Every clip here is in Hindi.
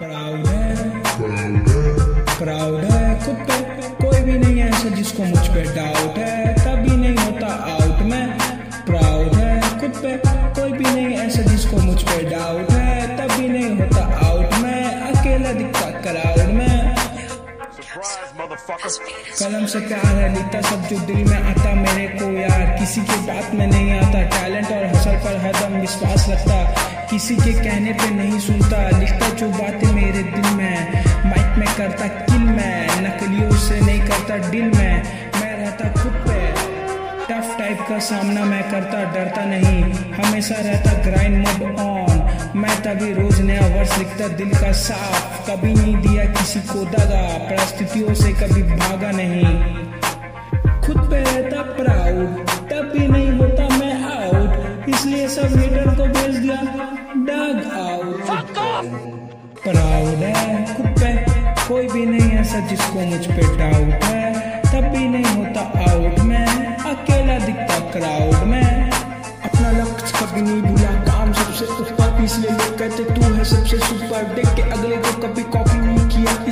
प्राउड है। प्राउड है। खुद पे कोई भी नहीं है ऐसा जिसको मुझ पे डाउट है। तभी नहीं होता आउट में। प्राउड है। खुद पे कोई भी नहीं ऐसा जिसको मुझ पे डाउट है। तभी नहीं होता आउट में। अकेला दिखता क्राउड में। कलम से प्यार है लिखता सब जो दिल में आता मेरे को यार। किसी के बात में नहीं आता। टैलेंट और हसल पर हरदम विश्वास रखता। किसी के कहने पे नहीं सुनता। लिखता जो बातें मेरे दिल में। माइक में करता किल में। नकलियों से नहीं करता दिल में। मैं रहता खुद पे। टफ टाइप का सामना मैं करता, डरता नहीं। हमेशा रहता ग्राइंड मोड ऑन मैं तभी रोज नया वर्ष लिखता, दिल का साफ़। कभी नहीं दिया किसी को दगा। परिस्थितियों से कभी भागा नहीं। खुद पे रहता प्राउड इसलिए सब हीटर को भेज दिया। डग आउट प्राउड है खुद पे कोई भी नहीं ऐसा जिसको मुझ पे डाउट है। तब भी नहीं होता आउट में अकेला दिखता क्राउड में। अपना लक्ष्य कभी नहीं भूला काम सबसे ऊपर इसलिए लोग कहते तू है सबसे सुपर देख के अगले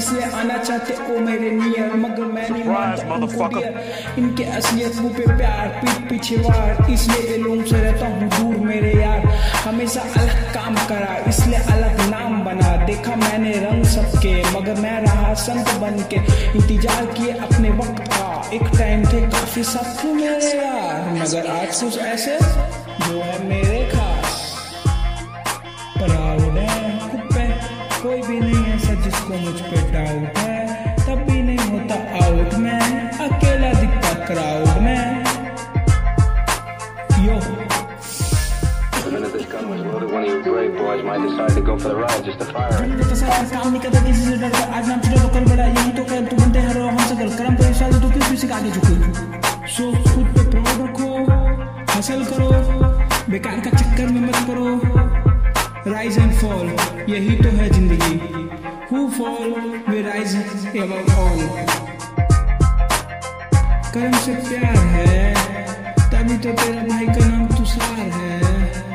इसलिए आना चाहते ओ मेरे नियर मगर मैं नहीं मानता उनको डियर इनके असलियत मुँह पे प्यार पीठ पीछे वार। इसलिए ये लोगों से रहता हूँ दूर मेरे यार। हमेशा अलग काम करा इसलिए अलग नाम बना। देखा मैंने रंग सबके मगर मैं रहा संत बन के इंतज़ार किए अपने वक्त का। एक टाइम थे काफ़ी साथी मेरे यार मगर आज कुछ ऐसे जो है मेरे खास। प्राउड है खुद पे कोई भी नहीं। जिसको मुझ पे डाउट है तब भी नहीं होता आउट में अकेला दिखता क्राउड में यो The minute this gun was loaded, one of you brave boys might decide to go for the ride just to fire it. तो सारा काम नहीं करता किसी से डरता आज नाम छुड़ा तो कल बड़ा यही तो कल तू बनते हर हम सकल करम पे विश्वास तो क्यों किसी आगे झुके सो खुद पे प्राउड रखो हसल करो बेकार का चक्कर में मत पड़ो राइज एंड फॉल यही तो है ज़िंदगी हु एवं ऑल करम से प्यार है तभी तो तेरा भाई का नाम तुषार है।